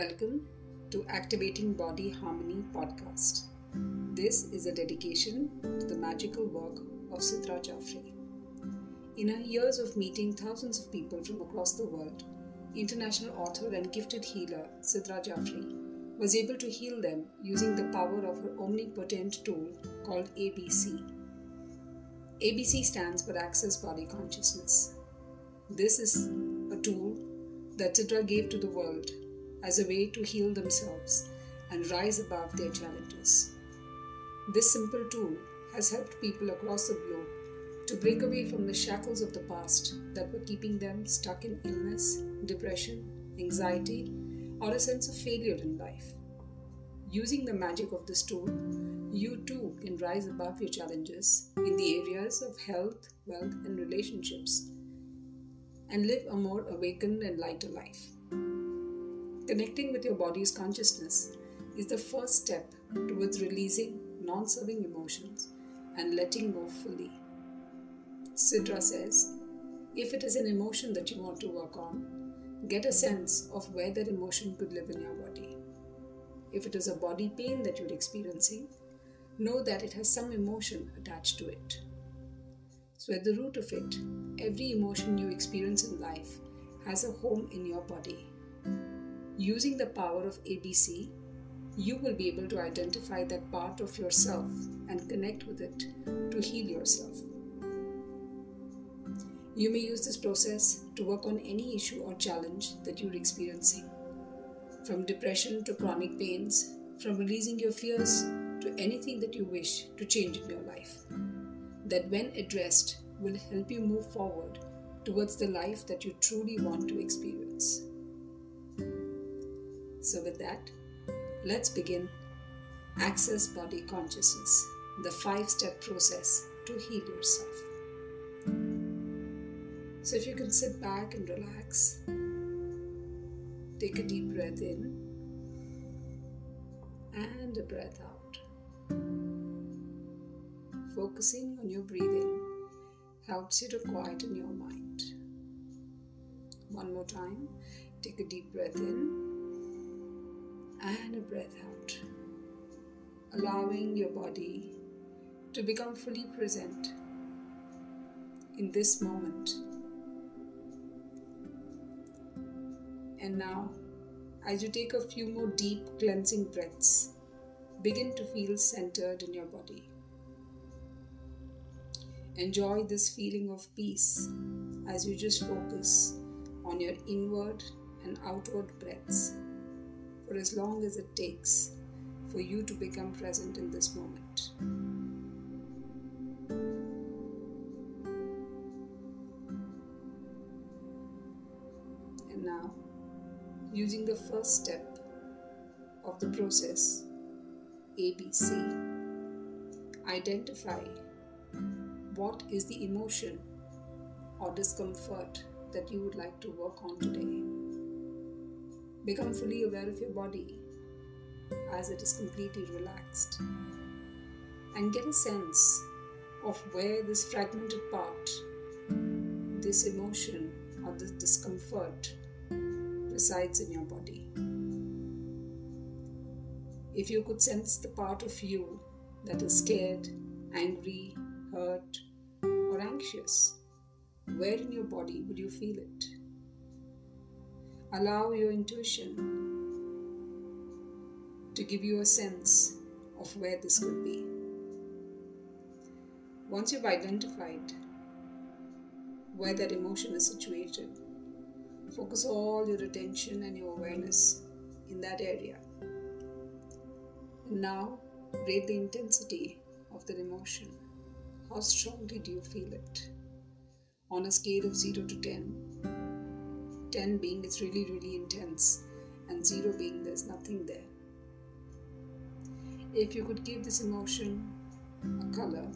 Welcome to Activating Body Harmony podcast. This is a dedication to the magical work of Sidra Jafri. In her years of meeting thousands of people from across the world, international author and gifted healer Sidra Jafri was able to heal them using the power of her omnipotent tool called ABC. ABC stands for Access Body Consciousness. This is a tool that Sidra gave to the world as a way to heal themselves and rise above their challenges. This simple tool has helped people across the globe to break away from the shackles of the past that were keeping them stuck in illness, depression, anxiety, or a sense of failure in life. Using the magic of this tool, you too can rise above your challenges in the areas of health, wealth, and relationships and live a more awakened and lighter life. Connecting with your body's consciousness is the first step towards releasing non serving emotions and letting go fully. Sidra says if it is an emotion that you want to work on, get a sense of where that emotion could live in your body. If it is a body pain that you're experiencing, know that it has some emotion attached to it. So, at the root of it, every emotion you experience in life has a home in your body. Using the power of ABC, you will be able to identify that part of yourself and connect with it to heal yourself. You may use this process to work on any issue or challenge that you're experiencing. From depression to chronic pains, from releasing your fears to anything that you wish to change in your life. That, when addressed, will help you move forward towards the life that you truly want to experience. So, with that, let's begin Access Body Consciousness, the five step process to heal yourself. So, if you can sit back and relax, take a deep breath in and a breath out. Focusing on your breathing helps you to quieten your mind. One more time, take a deep breath in and a breath out, allowing your body to become fully present in this moment. And now, as you take a few more deep cleansing breaths, begin to feel centered in your body. Enjoy this feeling of peace as you just focus on your inward and outward breaths for as long as it takes for you to become present in this moment. And now, using the first step of the process, ABC, identify what is the emotion or discomfort that you would like to work on today. Become fully aware of your body as it is completely relaxed and get a sense of where this fragmented part, this emotion, or this discomfort resides in your body. If you could sense the part of you that is scared, angry, hurt, or anxious, where in your body would you feel it? Allow your intuition to give you a sense of where this could be. Once you've identified where that emotion is situated, focus all your attention and your awareness in that area. And now, rate the intensity of that emotion. How strongly do you feel it? On a scale of 0 to 10, 10 being it's really, really intense, and 0 being there's nothing there. If you could give this emotion a color,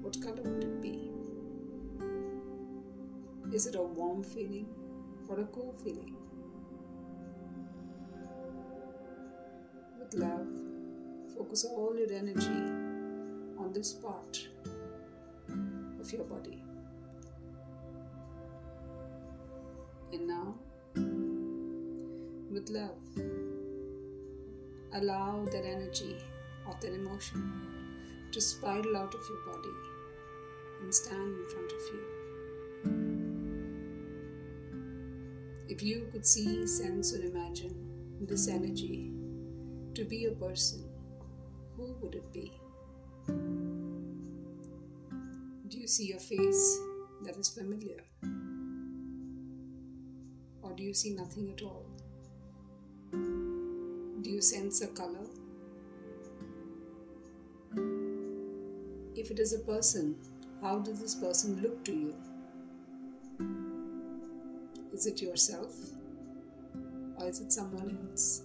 what color would it be? Is it a warm feeling or a cool feeling? With love, focus all your energy on this part of your body. And now, with love. Allow that energy of that emotion to spiral out of your body and stand in front of you. If you could see, sense, or imagine this energy to be a person, who would it be? Do you see a face that is familiar? Do you see nothing at all? Do you sense a color? If it is a person, how does this person look to you? Is it yourself? Or is it someone else?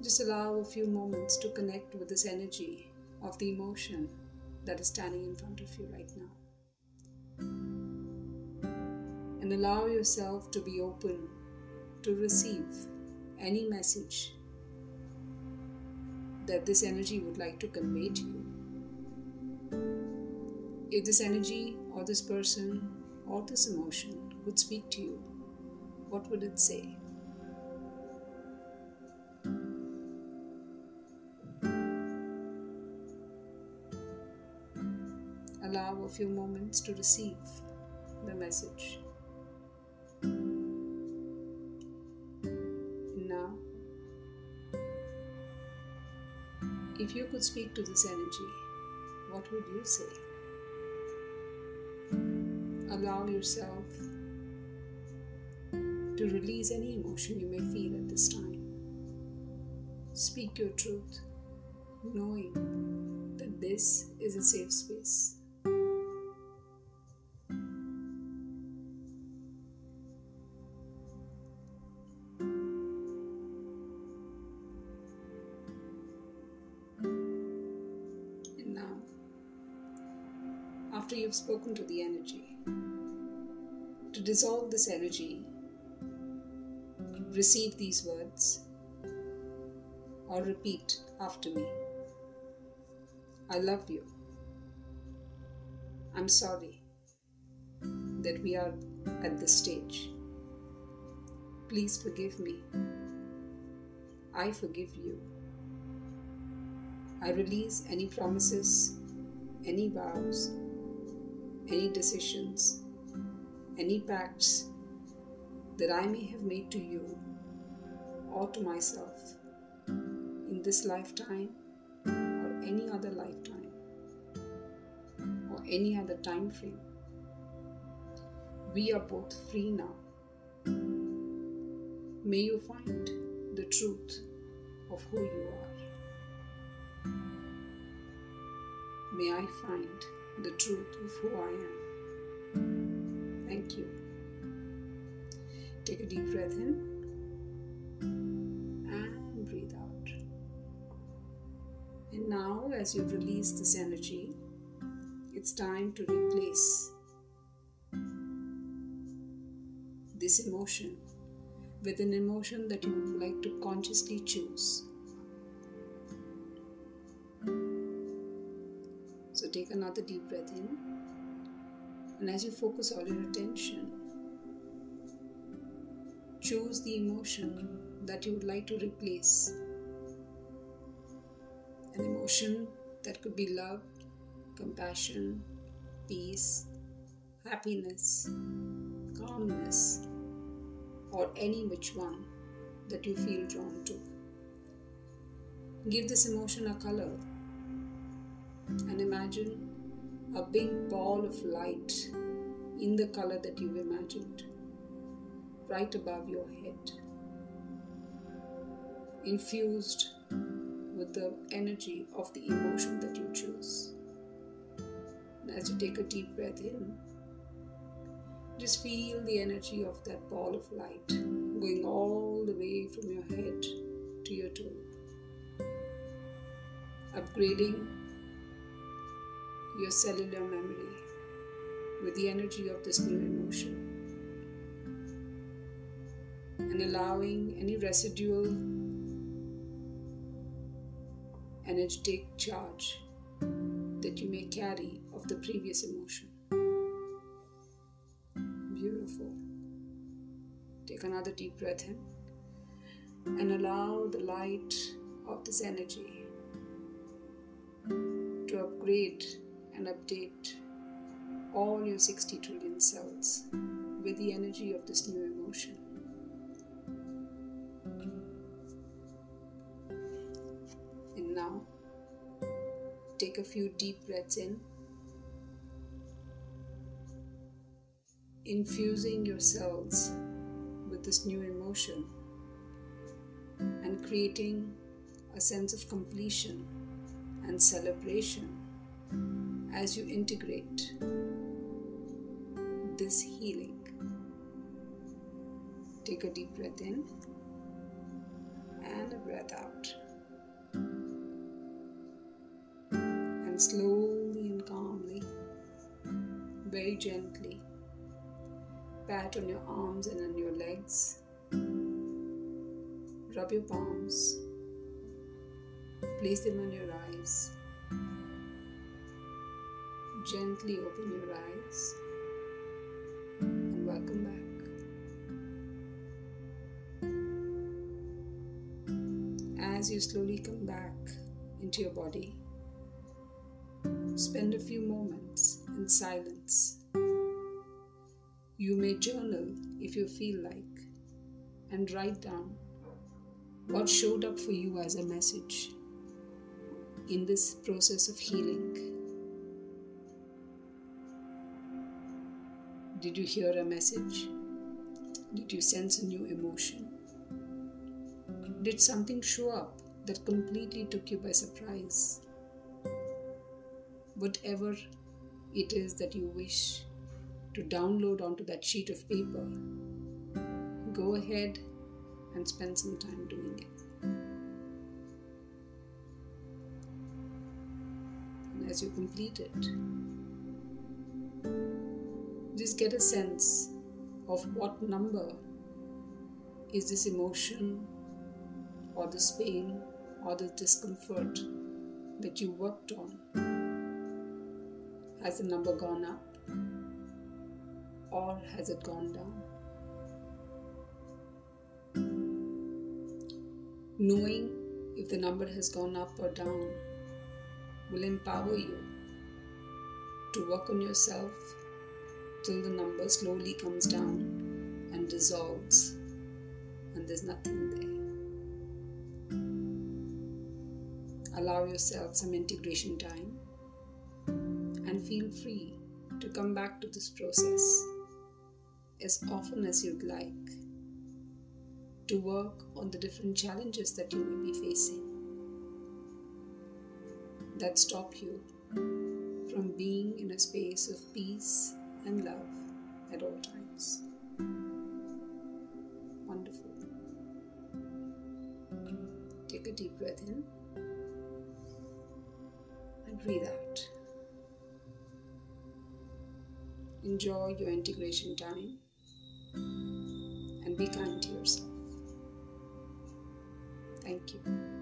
Just allow a few moments to connect with this energy of the emotion that is standing in front of you right now. And allow yourself to be open to receive any message that this energy would like to convey to you. If this energy or this person or this emotion would speak to you, what would it say? Allow a few moments to receive the message. You could speak to this energy, what would you say? Allow yourself to release any emotion you may feel at this time. Speak your truth, knowing that this is a safe space. After to the energy, to dissolve this energy, receive these words or repeat after me. I love you. I'm sorry that we are at this stage. Please forgive me. I forgive you. I release any promises, any vows, any decisions, any pacts that I may have made to you or to myself in this lifetime or any other lifetime or any other time frame. We are both free now. May you find the truth of who you are. May I find the truth of who I am. Thank you. Take a deep breath in and breathe out. And now, as you release this energy, it's time to replace this emotion with an emotion that you would like to consciously choose. Take another deep breath in, and as you focus all your attention, choose the emotion that you would like to replace. An emotion that could be love, compassion, peace, happiness, calmness, or any which one that you feel drawn to. Give this emotion a color and imagine a big ball of light in the color that you've imagined right above your head, infused with the energy of the emotion that you choose. And as you take a deep breath in, just feel the energy of that ball of light going all the way from your head to your toe, upgrading your cellular memory with the energy of this new emotion and allowing any residual energetic charge that you may carry of the previous emotion. Beautiful. Take another deep breath in and allow the light of this energy to upgrade and update all your 60 trillion cells with the energy of this new emotion. And now, take a few deep breaths in, infusing your cells with this new emotion and creating a sense of completion and celebration as you integrate this healing. Take a deep breath in and a breath out. And slowly and calmly, very gently, pat on your arms and on your legs. Rub your palms. Place them on your eyes. Gently open your eyes and welcome back. As you slowly come back into your body, spend a few moments in silence. You may journal if you feel like and write down what showed up for you as a message in this process of healing. Did you hear a message? Did you sense a new emotion? Did something show up that completely took you by surprise? Whatever it is that you wish to download onto that sheet of paper, go ahead and spend some time doing it. And as you complete it, just get a sense of what number is this emotion or this pain or this discomfort that you worked on. Has the number gone up or has it gone down? Knowing if the number has gone up or down will empower you to work on yourself till the number slowly comes down and dissolves, and there's nothing there. Allow yourself some integration time and feel free to come back to this process as often as you'd like to work on the different challenges that you may be facing that stop you from being in a space of peace and love at all times. Wonderful. Take a deep breath in and breathe out. Enjoy your integration time and be kind to yourself. Thank you.